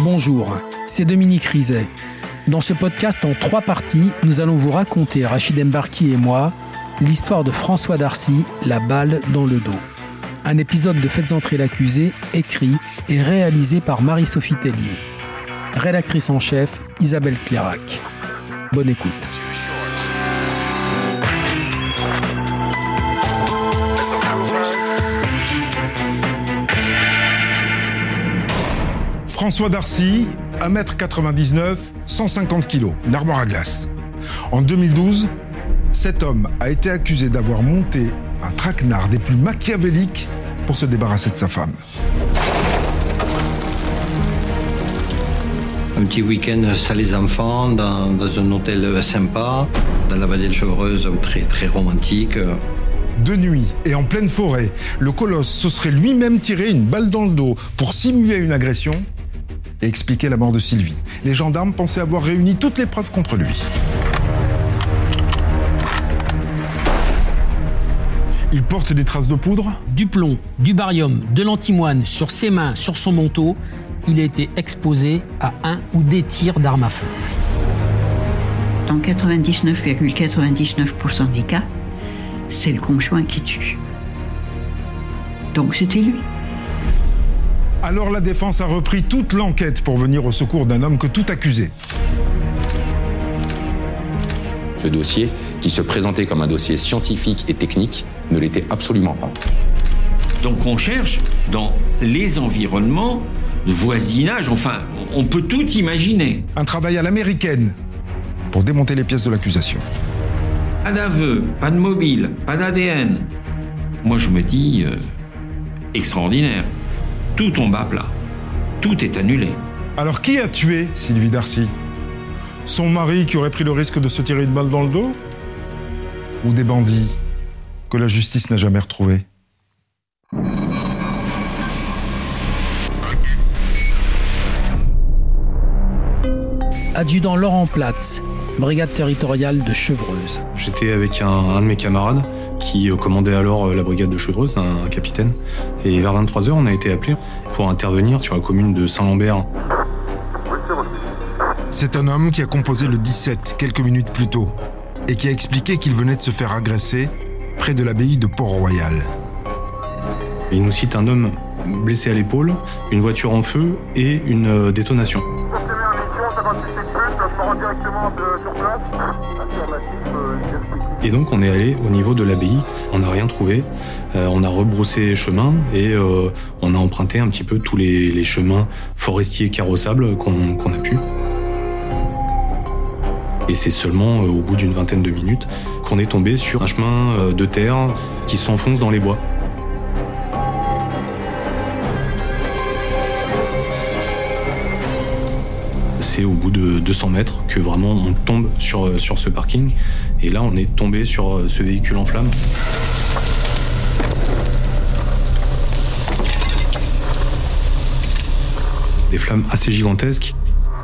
Bonjour, c'est Dominique Rizet. Dans ce podcast en trois parties, nous allons vous raconter, Rachid Embarki et moi, l'histoire de François Darcy, la balle dans le dos. Un épisode de Faites entrer l'accusé, écrit et réalisé par Marie-Sophie Tellier. Rédactrice en chef, Isabelle Clairac. Bonne écoute. François Darcy, 1m99, 150 kg, une armoire à glace. En 2012, cet homme a été accusé d'avoir monté un traquenard des plus machiavéliques pour se débarrasser de sa femme. Un petit week-end sans les enfants, dans, dans, un hôtel sympa, dans la vallée de Chevreuse, très, très romantique. De nuit et en pleine forêt, le colosse se serait lui-même tiré une balle dans le dos pour simuler une agression et expliquer la mort de Sylvie. Les gendarmes pensaient avoir réuni toutes les preuves contre lui. Il porte des traces de poudre Du plomb, du barium, de l'antimoine sur ses mains, sur son manteau. Il a été exposé à un ou des tirs d'armes à feu. Dans 99,99% des cas, c'est le conjoint qui tue. Donc c'était lui. Alors la défense a repris toute l'enquête pour venir au secours d'un homme que tout accusait. Ce dossier, qui se présentait comme un dossier scientifique et technique, ne l'était absolument pas. Donc on cherche dans les environnements, le voisinage, enfin, on peut tout imaginer. Un travail à l'américaine pour démonter les pièces de l'accusation. Pas d'aveu, pas de mobile, pas d'ADN. Moi je me dis, euh, extraordinaire. Tout tombe à plat. Tout est annulé. Alors qui a tué Sylvie Darcy? Son mari qui aurait pris le risque de se tirer une balle dans le dos? Ou des bandits que la justice n'a jamais retrouvés? Adjudant Laurent Platz, brigade territoriale de Chevreuse. J'étais avec un, un, de mes camarades qui commandait alors la brigade de Chevreuse, un, capitaine. Et vers 23h, on a été appelé pour intervenir sur la commune de Saint-Lambert. C'est un homme qui a composé le 17 quelques minutes plus tôt et qui a expliqué qu'il venait de se faire agresser près de l'abbaye de Port-Royal. Il nous cite un homme blessé à l'épaule, une voiture en feu et une détonation. Et donc on est allé au niveau de l'abbaye, on n'a rien trouvé, euh, on a rebroussé chemin et euh, on a emprunté un petit peu tous les, chemins forestiers carrossables qu'on qu a pu. Et c'est seulement euh, au bout d'une vingtaine de minutes qu'on est tombé sur un chemin de terre qui s'enfonce dans les bois. Au bout de 200 mètres que vraiment on tombe sur, sur ce parking. Et là, on est tombé sur ce véhicule en flammes. Des flammes assez gigantesques,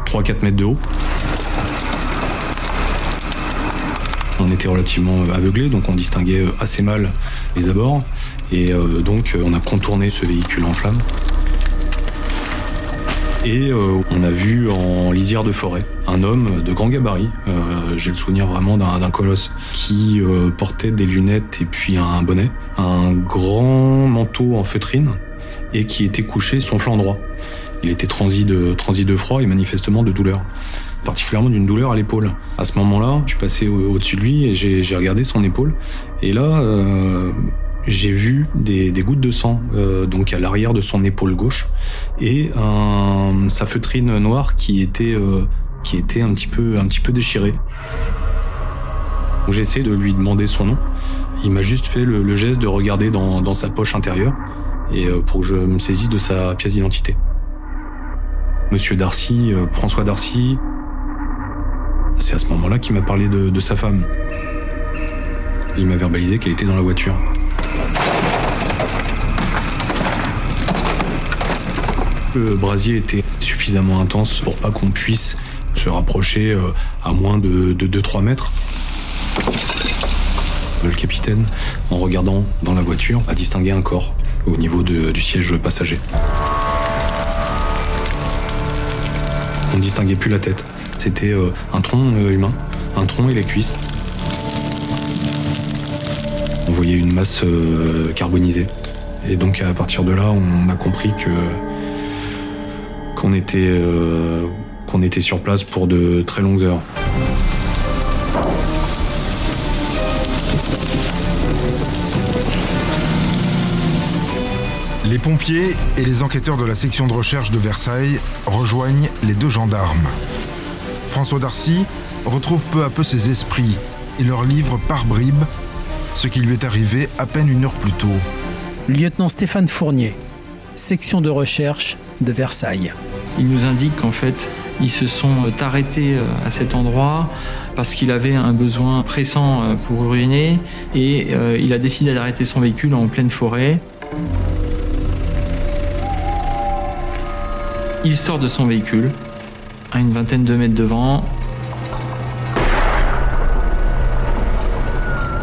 3-4 mètres de haut. On était relativement aveuglés, donc on distinguait assez mal les abords. Et donc on a contourné ce véhicule en flammes. Et euh, on a vu en lisière de forêt un homme de grand gabarit, euh, j'ai le souvenir vraiment d'un colosse, qui euh, portait des lunettes et puis un bonnet, un grand manteau en feutrine et qui était couché son flanc droit. Il était transi de, froid et manifestement de douleur particulièrement d'une douleur à l'épaule. À ce moment-là, je suis passé au-dessus de lui et j'ai regardé son épaule. Et là, j'ai vu des, des, gouttes de sang euh, donc à l'arrière de son épaule gauche et un, sa feutrine noire qui était euh, qui était un petit peu un petit peu déchirée. J'ai essayé de lui demander son nom. Il m'a juste fait le, le, geste de regarder dans, dans sa poche intérieure et euh, pour que je me saisisse de sa pièce d'identité. Monsieur Darcy, euh, François Darcy, c'est à ce moment-là qu'il m'a parlé de, de sa femme. Il m'a verbalisé qu'elle était dans la voiture. Le brasier était suffisamment intense pour pas qu'on puisse se rapprocher à moins de 2-3 mètres. Le capitaine, en regardant dans la voiture, a distingué un corps au niveau du siège passager. On ne distinguait plus la tête. C'était euh, un tronc euh, humain, un tronc et les cuisses. On voyait une masse euh, carbonisée. Et donc à partir de là, on a compris que qu'on était euh, qu'on était sur place pour de très longues heures. Les pompiers et les enquêteurs de la section de recherche de Versailles rejoignent les deux gendarmes. François Darcy retrouve peu à peu ses esprits et leur livre par bribes ce qui lui est arrivé à peine une heure plus tôt. Lieutenant Stéphane Fournier, section de recherche de Versailles. Il nous indique qu'en fait, ils se sont arrêtés à cet endroit parce qu'il avait un besoin pressant pour uriner et euh, il a décidé d'arrêter son véhicule en pleine forêt. Il sort de son véhicule à une vingtaine de mètres devant.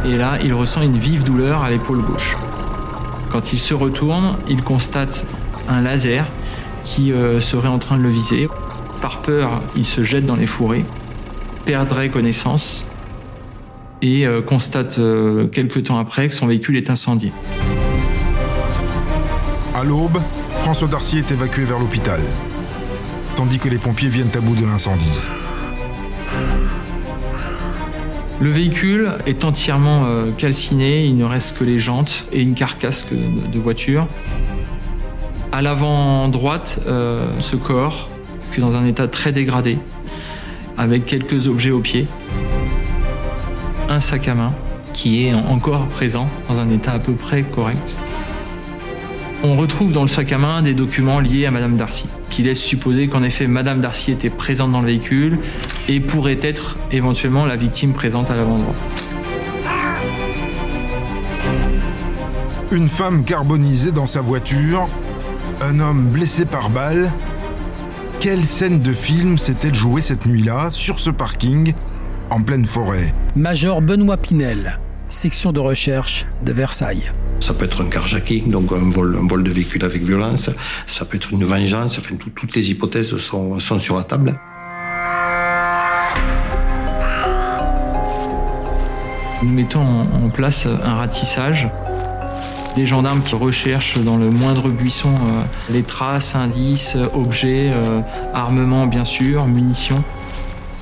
Et là, il ressent une vive douleur à l'épaule gauche. Quand il se retourne, il constate un laser qui euh, serait en train de le viser. Par peur, il se jette dans les fourrés, perdrait connaissance et euh, constate euh, quelques temps après que son véhicule est incendié. À l'aube, François Darcy est évacué vers l'hôpital, tandis que les pompiers viennent à bout de l'incendie. Le véhicule est entièrement calciné, il ne reste que les jantes et une carcasse de voiture. À l'avant droite, euh, ce corps, qui est dans un état très dégradé, avec quelques objets au pied. Un sac à main qui est encore présent, dans un état à peu près correct. On retrouve dans le sac à main des documents liés à Madame Darcy, qui laissent supposer qu'en effet Madame Darcy était présente dans le véhicule et pourrait être éventuellement la victime présente à l'avant-droit. Une femme carbonisée dans sa voiture, un homme blessé par balle. Quelle scène de film s'est-elle jouée cette nuit-là, sur ce parking, en pleine forêt? Major Benoît Pinel, section de recherche de Versailles. Ça peut être un carjacking, donc un vol, un vol de véhicule avec violence. Ça peut être une vengeance. Enfin, tout, toutes les hypothèses sont, sont sur la table. Nous mettons en place un ratissage. Des gendarmes qui recherchent dans le moindre buisson euh, les traces, indices, objets, euh, armements bien sûr, munitions.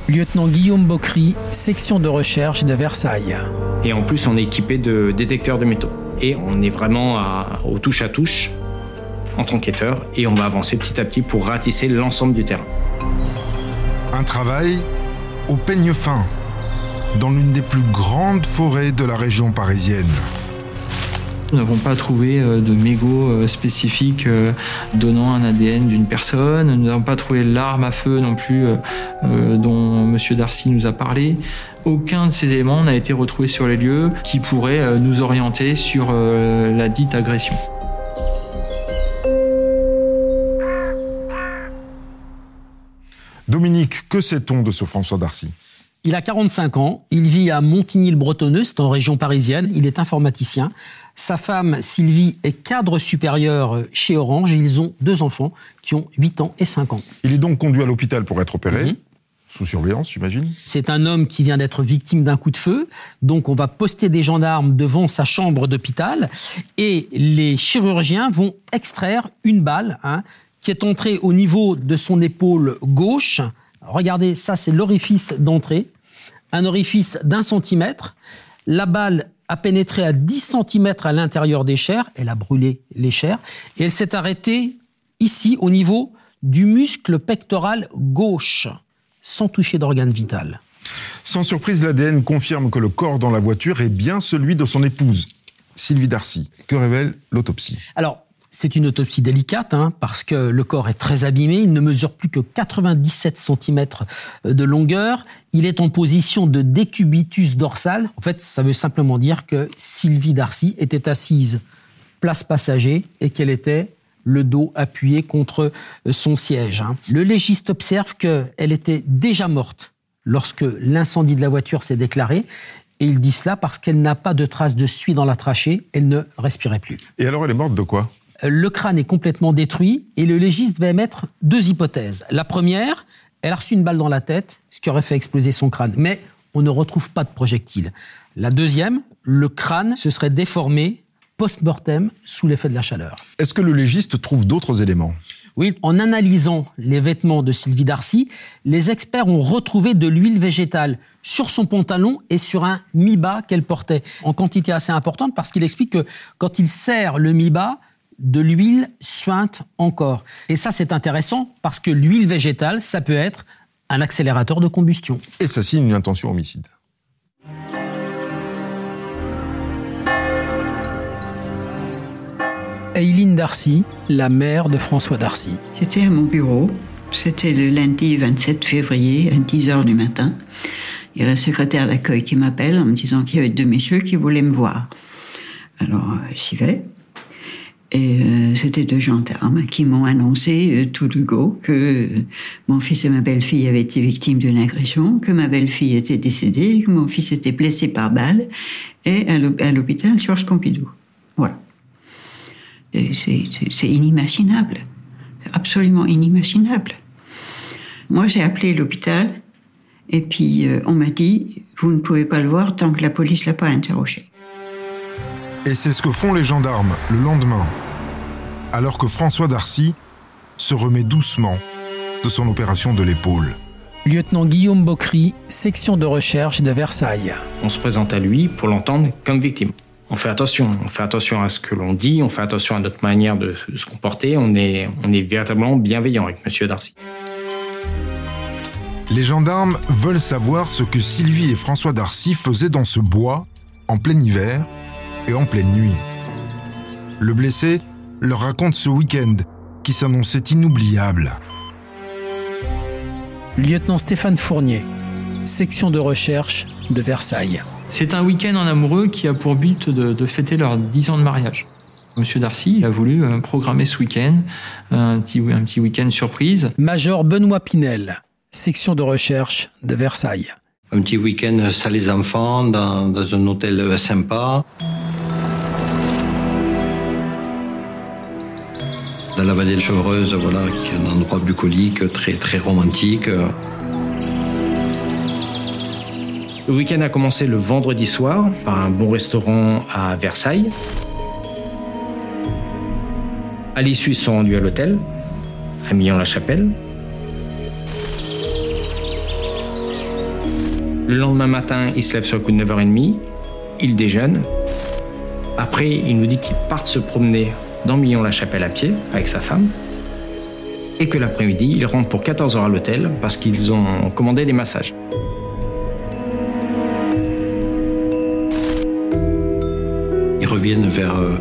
Lieutenant Guillaume Bocry, section de recherche de Versailles. Et en plus, on est équipé de détecteurs de métaux. Et on est vraiment à, au touche à touche entre enquêteurs et on va avancer petit à petit pour ratisser l'ensemble du terrain. Un travail au peigne fin, dans l'une des plus grandes forêts de la région parisienne. Nous n'avons pas trouvé euh, de mégots spécifiques euh, donnant un ADN d'une personne. Nous n'avons pas trouvé l'arme à feu non plus euh, dont M. Darcy nous a parlé. Aucun de ces éléments n'a été retrouvé sur les lieux qui pourrait nous orienter sur la dite agression. Dominique, que sait-on de ce François Darcy? Il a 45 ans, il vit à Montigny-le-Bretonneux, c'est en région parisienne, il est informaticien. Sa femme Sylvie est cadre supérieur chez Orange et ils ont deux enfants qui ont 8 ans et 5 ans. Il est donc conduit à l'hôpital pour être opéré. Mhm. Sous surveillance, j'imagine C'est un homme qui vient d'être victime d'un coup de feu, donc on va poster des gendarmes devant sa chambre d'hôpital et les chirurgiens vont extraire une balle hein, qui est entrée au niveau de son épaule gauche. Regardez, ça c'est l'orifice d'entrée, un orifice d'un centimètre. La balle a pénétré à 10 cm à l'intérieur des chairs, elle a brûlé les chairs, et elle s'est arrêtée ici au niveau du muscle pectoral gauche, sans toucher d'organe vital. Sans surprise, l'ADN confirme que le corps dans la voiture est bien celui de son épouse, Sylvie Darcy. Que révèle l'autopsie? Alors, c'est une autopsie délicate hein, parce que le corps est très abîmé, il ne mesure plus que 97 cm de longueur, il est en position de décubitus dorsal. En fait, ça veut simplement dire que Sylvie Darcy était assise place passager et qu'elle était le dos appuyé contre son siège. hein. Le légiste observe qu'elle était déjà morte lorsque l'incendie de la voiture s'est déclaré et il dit cela parce qu'elle n'a pas de traces de suie dans la trachée, elle ne respirait plus. Et alors, elle est morte de quoi? Le crâne est complètement détruit et le légiste va émettre deux hypothèses. La première, Elle a reçu une balle dans la tête, ce qui aurait fait exploser son crâne. Mais on ne retrouve pas de projectile. La deuxième, le crâne se serait déformé post-mortem sous l'effet de la chaleur. Est-ce que le légiste trouve d'autres éléments? Oui, en analysant les vêtements de Sylvie Darcy, les experts ont retrouvé de l'huile végétale sur son pantalon et sur un mi-bas qu'elle portait, en quantité assez importante parce qu'il explique que quand il serre le mi-bas, de l'huile suinte encore. Et ça, c'est intéressant parce que l'huile végétale, ça peut être un accélérateur de combustion. Et ça signe une intention homicide. Aileen Darcy, la mère de François Darcy. J'étais à mon bureau. C'était le lundi 27 février à 10h du matin. Il y a la secrétaire d'accueil qui m'appelle en me disant qu'il y avait deux messieurs qui voulaient me voir. Alors, euh, j'y vais. Et euh, c'était deux gendarmes qui m'ont annoncé euh, tout de go que euh, mon fils et ma belle-fille avaient été victimes d'une agression, que ma belle-fille était décédée, que mon fils était blessé par balle et à l'hôpital Georges Pompidou. Voilà. C'est inimaginable. Absolument inimaginable. Moi, j'ai appelé l'hôpital et puis on m'a dit, vous ne pouvez pas le voir tant que la police l'a pas interrogé. Et c'est ce que font les gendarmes le lendemain, alors que François Darcy se remet doucement de son opération de l'épaule. Lieutenant Guillaume Bocry, section de recherche de Versailles. On se présente à lui pour l'entendre comme victime. On fait attention, on fait attention à ce que l'on dit, on fait attention à notre manière de se comporter, on est, on est véritablement bienveillant avec Monsieur Darcy. Les gendarmes veulent savoir ce que Sylvie et François Darcy faisaient dans ce bois en plein hiver et en pleine nuit. Le blessé leur raconte ce week-end qui s'annonçait inoubliable. Lieutenant Stéphane Fournier, section de recherche de Versailles. C'est un week-end en amoureux qui a pour but de, de fêter leurs 10 ans de mariage. Monsieur Darcy a voulu euh, programmer ce week-end, un petit, un petit week-end surprise. Major Benoît Pinel, section de recherche de Versailles. Un petit week-end sans les enfants, dans, dans un hôtel sympa. La vallée de Chevreuse, voilà, qui est un endroit bucolique, très, très romantique. Le week-end a commencé le vendredi soir par un bon restaurant à Versailles. À l'issue, ils sont rendus à l'hôtel, à Millon-la-Chapelle. Le lendemain matin, il se lève sur le coup de 9h30, il déjeune. Après, il nous dit qu'ils partent se promener dans Millon-la-Chapelle à pied avec sa femme. Et que l'après-midi, ils rentrent pour 14h à l'hôtel parce qu'ils ont commandé des massages. Ils reviennent vers, euh,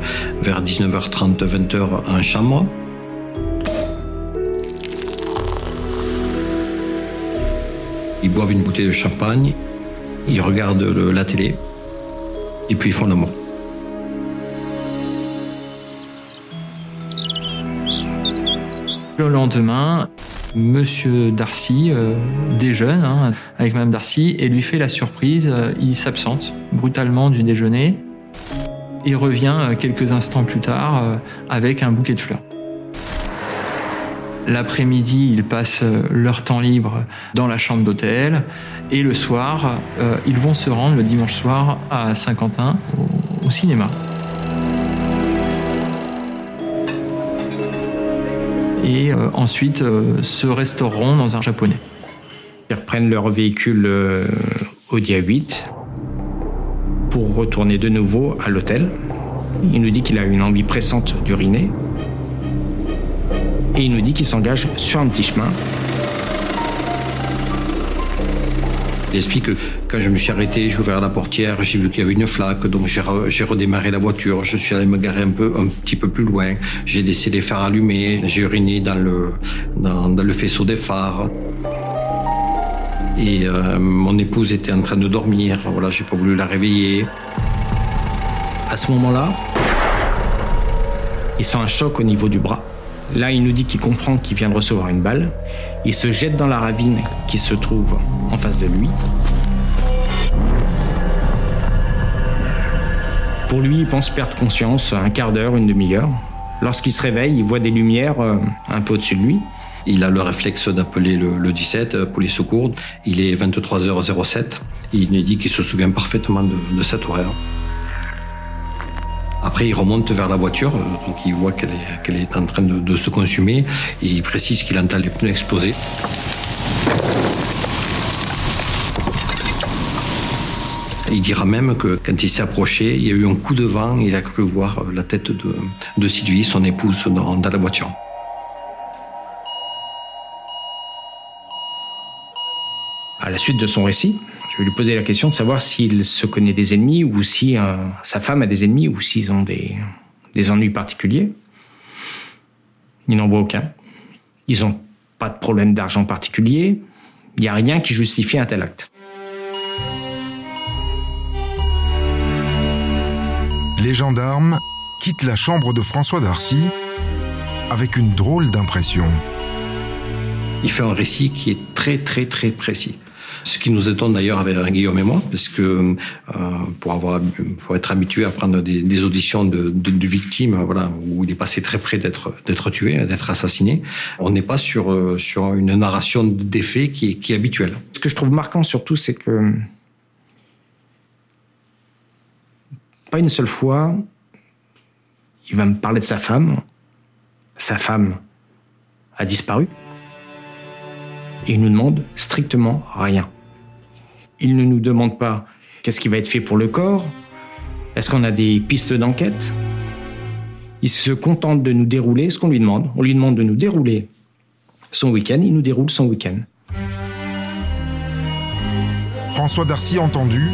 vers 19h30, 20h en chambre. Ils boivent une bouteille de champagne, ils regardent la télé, et puis ils font l'amour. Le lendemain, Monsieur Darcy euh, déjeune hein, avec Madame Darcy et lui fait la surprise. euh, il s'absente brutalement du déjeuner et revient euh, quelques instants plus tard avec un bouquet de fleurs. L'après-midi, ils passent leur temps libre dans la chambre d'hôtel et le soir, ils vont se rendre le dimanche soir à Saint-Quentin au cinéma. Et euh, ensuite euh, se restaureront dans un japonais. Ils reprennent leur véhicule euh, Audi A8 pour retourner de nouveau à l'hôtel. Il nous dit qu'il a une envie pressante d'uriner. Et il nous dit qu'il s'engage sur un petit chemin. Il explique que quand je me suis arrêté, j'ai ouvert la portière, j'ai vu qu'il y avait une flaque, donc j'ai re- j'ai redémarré la voiture, je suis allé me garer un, peu, un petit peu plus loin, j'ai laissé les phares allumés, j'ai uriné dans le, dans, dans le faisceau des phares. Et euh, mon épouse était en train de dormir, voilà, j'ai pas voulu la réveiller. À ce moment-là, il sent un choc au niveau du bras. Là, il nous dit qu'il comprend qu'il vient de recevoir une balle. Il se jette dans la ravine qui se trouve en face de lui. Pour lui, il pense perdre conscience un quart d'heure, une demi-heure. Lorsqu'il se réveille, il voit des lumières euh, un peu au-dessus de lui. Il a le réflexe d'appeler le, 17 pour les secours. Il est 23h07. Il nous dit qu'il se souvient parfaitement de cet horaire. Après, il remonte vers la voiture, donc il voit qu'elle est, en train de, se consumer il précise qu'il entend les pneus exploser. Il dira même que quand il s'est approché, il y a eu un coup de vent il a cru voir la tête de, Sylvie, son épouse, dans, la voiture. À la suite de son récit, vais lui poser la question de savoir s'il se connaît des ennemis ou si euh, sa femme a des ennemis ou s'ils ont des, des ennuis particuliers. Il n'en voit aucun. Ils n'ont pas de problème d'argent particulier. Il n'y a rien qui justifie un tel acte. Les gendarmes quittent la chambre de François Darcy avec une drôle d'impression. Il fait un récit qui est très très très précis. Ce qui nous étonne d'ailleurs avec Guillaume et moi, parce que euh, pour être habitué à prendre des, auditions de, victimes, voilà, où il est passé très près d'être tué, d'être assassiné, on n'est pas sur euh, une narration des faits qui est, qui est habituelle. Ce que je trouve marquant surtout, c'est que pas une seule fois, il va me parler de sa femme. Sa femme a disparu. Et il nous demande strictement rien. Il ne nous demande pas qu'est-ce qui va être fait pour le corps, est-ce qu'on a des pistes d'enquête? Il se contente de nous dérouler ce qu'on lui demande. On lui demande de nous dérouler son week-end, il nous déroule son week-end. François Darcy entendu,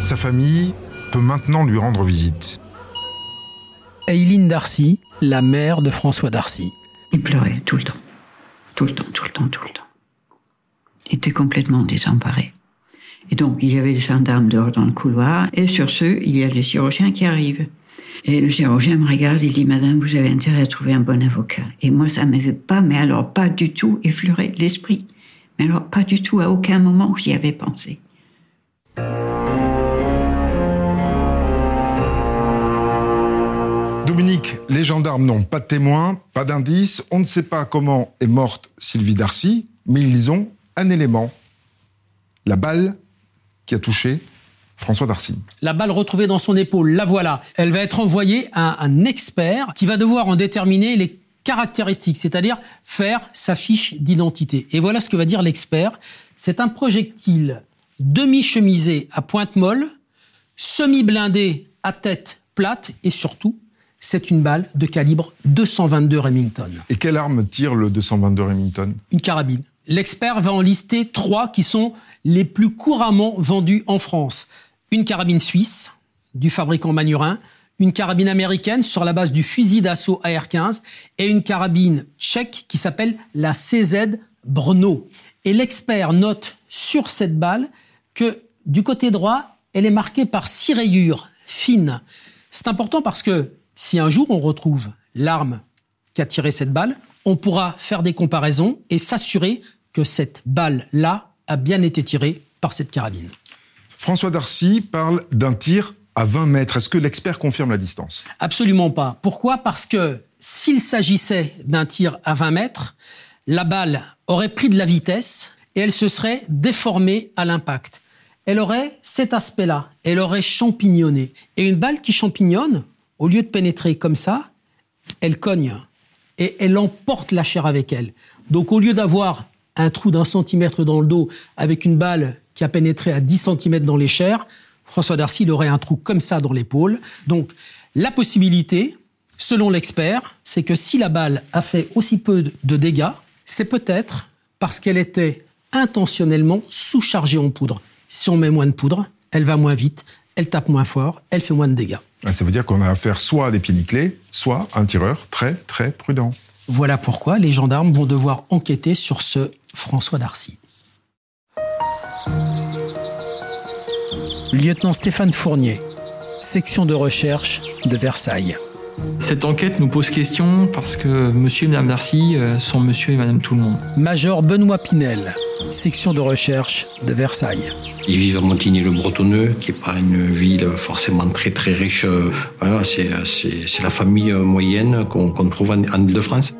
sa famille peut maintenant lui rendre visite. Eileen Darcy, la mère de François Darcy. Il pleurait tout le temps. Tout le temps, tout le temps, tout le temps. Il était complètement désemparé. Et donc, il y avait des gendarmes dehors dans le couloir, et sur ce, il y a le chirurgien qui arrive. Et le chirurgien me regarde, il dit, Madame, vous avez intérêt à trouver un bon avocat. Et moi, ça ne m'avait pas, mais alors pas du tout effleuré l'esprit. Mais alors pas du tout, à aucun moment j'y avais pensé. Dominique, les gendarmes n'ont pas de témoins, pas d'indices, on ne sait pas comment est morte Sylvie Darcy, mais ils ont un élément. La balle qui a touché François Darcy. La balle retrouvée dans son épaule, la voilà. Elle va être envoyée à un expert qui va devoir en déterminer les caractéristiques, c'est-à-dire faire sa fiche d'identité. Et voilà ce que va dire l'expert. C'est un projectile demi-chemisé à pointe molle, semi-blindé à tête plate et surtout c'est une balle de calibre 222 Remington. Et quelle arme tire le 222 Remington? Une carabine. L'expert va en lister trois qui sont les plus couramment vendues en France. Une carabine suisse, du fabricant Manurin, une carabine américaine sur la base du fusil d'assaut AR-15 et une carabine tchèque qui s'appelle la CZ Brno. Et l'expert note sur cette balle que du côté droit, elle est marquée par six rayures fines. C'est important parce que si un jour on retrouve l'arme qui a tiré cette balle, on pourra faire des comparaisons et s'assurer que cette balle-là a bien été tirée par cette carabine. François Darcy parle d'un tir à 20 mètres. Est-ce que l'expert confirme la distance? Absolument pas. Pourquoi? Parce que s'il s'agissait d'un tir à 20 mètres, la balle aurait pris de la vitesse et elle se serait déformée à l'impact. Elle aurait cet aspect-là, elle aurait champignonné. Et une balle qui champignonne, au lieu de pénétrer comme ça, elle cogne et elle emporte la chair avec elle. Donc au lieu d'avoir un trou d'un centimètre dans le dos avec une balle qui a pénétré à 10 centimètres dans les chairs, François Darcy il aurait un trou comme ça dans l'épaule. Donc la possibilité, selon l'expert, c'est que si la balle a fait aussi peu de dégâts, c'est peut-être parce qu'elle était intentionnellement sous-chargée en poudre. Si on met moins de poudre, elle va moins vite, elle tape moins fort, elle fait moins de dégâts. Ah, ça veut dire qu'on a affaire soit à des pieds soit à un tireur très très prudent. Voilà pourquoi les gendarmes vont devoir enquêter sur ce François Darcy. Lieutenant Stéphane Fournier, section de recherche de Versailles. Cette enquête nous pose question parce que monsieur et madame Darcy euh, sont monsieur et madame tout le monde. Major Benoît Pinel, section de recherche de Versailles. Ils vivent à Montigny-le-Bretonneux, qui n'est pas une ville forcément très très riche. Voilà, c'est la famille moyenne qu'on trouve en, en Ile-de-France.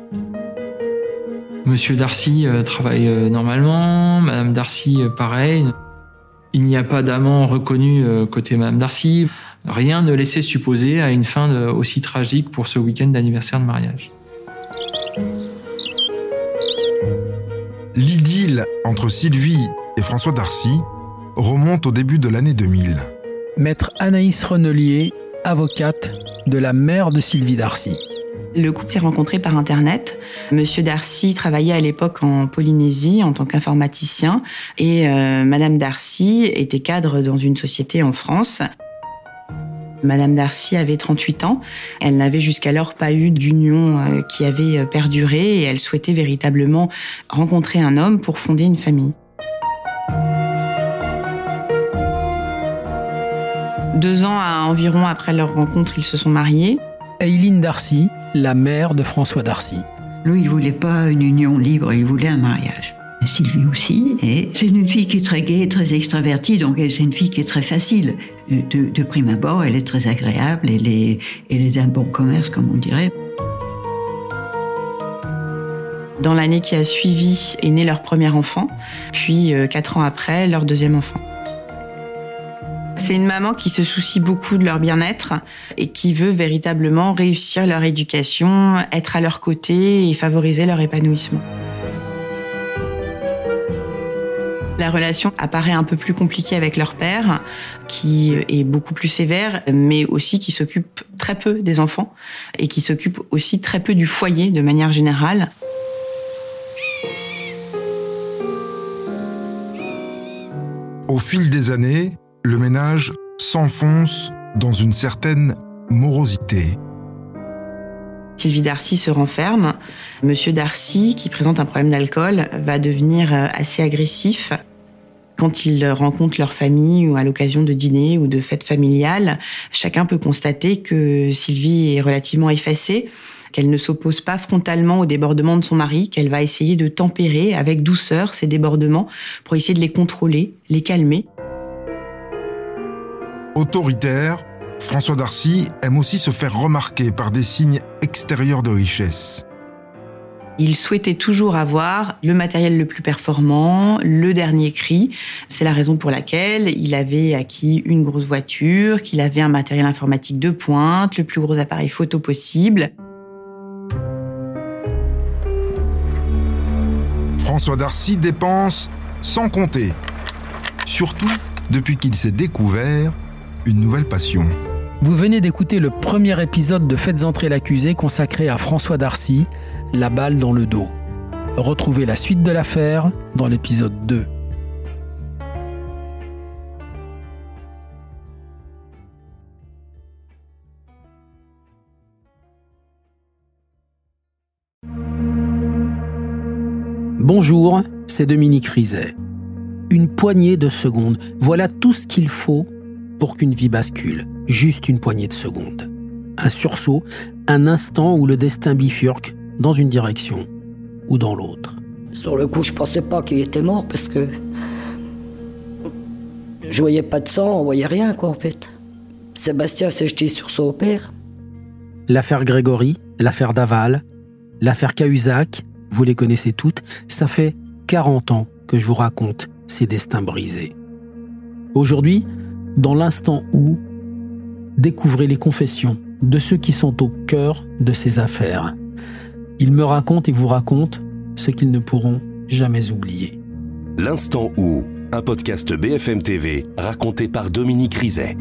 Monsieur Darcy euh, travaille euh, normalement, Madame Darcy euh, pareil. Il n'y a pas d'amant reconnu côté Madame Darcy. Rien ne laissait supposer à une fin aussi tragique pour ce week-end d'anniversaire de mariage. L'idylle entre Sylvie et François Darcy remonte au début de l'année 2000. Maître Anaïs Renelier, avocate de la mère de Sylvie Darcy. Le couple s'est rencontré par Internet. Monsieur Darcy travaillait à l'époque en Polynésie en tant qu'informaticien et euh, Madame Darcy était cadre dans une société en France. Madame Darcy avait 38 ans. Elle n'avait jusqu'alors pas eu d'union euh, qui avait euh, perduré et elle souhaitait véritablement rencontrer un homme pour fonder une famille. Deux ans à environ après leur rencontre, ils se sont mariés. Aileen Darcy, la mère de François Darcy. Lui, il voulait pas une union libre, il voulait un mariage. Sylvie aussi, et c'est une fille qui est très gaie, très extravertie, donc c'est une fille qui est très facile. De, de prime abord, elle est très agréable, elle est, elle est d'un bon commerce, comme on dirait. Dans l'année qui a suivi est né leur premier enfant, puis euh, quatre ans après, leur deuxième enfant. C'est une maman qui se soucie beaucoup de leur bien-être et qui veut véritablement réussir leur éducation, être à leur côté et favoriser leur épanouissement. La relation apparaît un peu plus compliquée avec leur père, qui est beaucoup plus sévère, mais aussi qui s'occupe très peu des enfants et qui s'occupe aussi très peu du foyer de manière générale. Au fil des années, le ménage s'enfonce dans une certaine morosité. Sylvie Darcy se renferme. Monsieur Darcy, qui présente un problème d'alcool, va devenir euh, assez agressif. Quand ils rencontrent leur famille ou à l'occasion de dîner ou de fêtes familiales, chacun peut constater que Sylvie est relativement effacée, qu'elle ne s'oppose pas frontalement au débordement de son mari, qu'elle va essayer de tempérer avec douceur ces débordements pour essayer de les contrôler, les calmer. Autoritaire, François Darcy aime aussi se faire remarquer par des signes extérieurs de richesse. Il souhaitait toujours avoir le matériel le plus performant, le dernier cri. C'est la raison pour laquelle il avait acquis une grosse voiture, qu'il avait un matériel informatique de pointe, le plus gros appareil photo possible. François Darcy dépense sans compter. Surtout depuis qu'il s'est découvert une nouvelle passion. Vous venez d'écouter le premier épisode de Faites entrer l'accusé consacré à François Darcy, La balle dans le dos. Retrouvez la suite de l'affaire dans l'épisode 2. Bonjour, c'est Dominique Rizet. Une poignée de secondes, voilà tout ce qu'il faut pour qu'une vie bascule, juste une poignée de secondes. Un sursaut, un instant où le destin bifurque dans une direction ou dans l'autre. Sur le coup, je pensais pas qu'il était mort parce que je voyais pas de sang, on voyait rien quoi en fait. Sébastien s'est jeté sur son père. L'affaire Grégory, l'affaire Daval, l'affaire Cahuzac, vous les connaissez toutes, ça fait 40 ans que je vous raconte ces destins brisés. Aujourd'hui, dans l'instant où découvrez les confessions de ceux qui sont au cœur de ces affaires. Ils me racontent et vous racontent ce qu'ils ne pourront jamais oublier. L'instant où, un podcast BFM TV raconté par Dominique Rizet.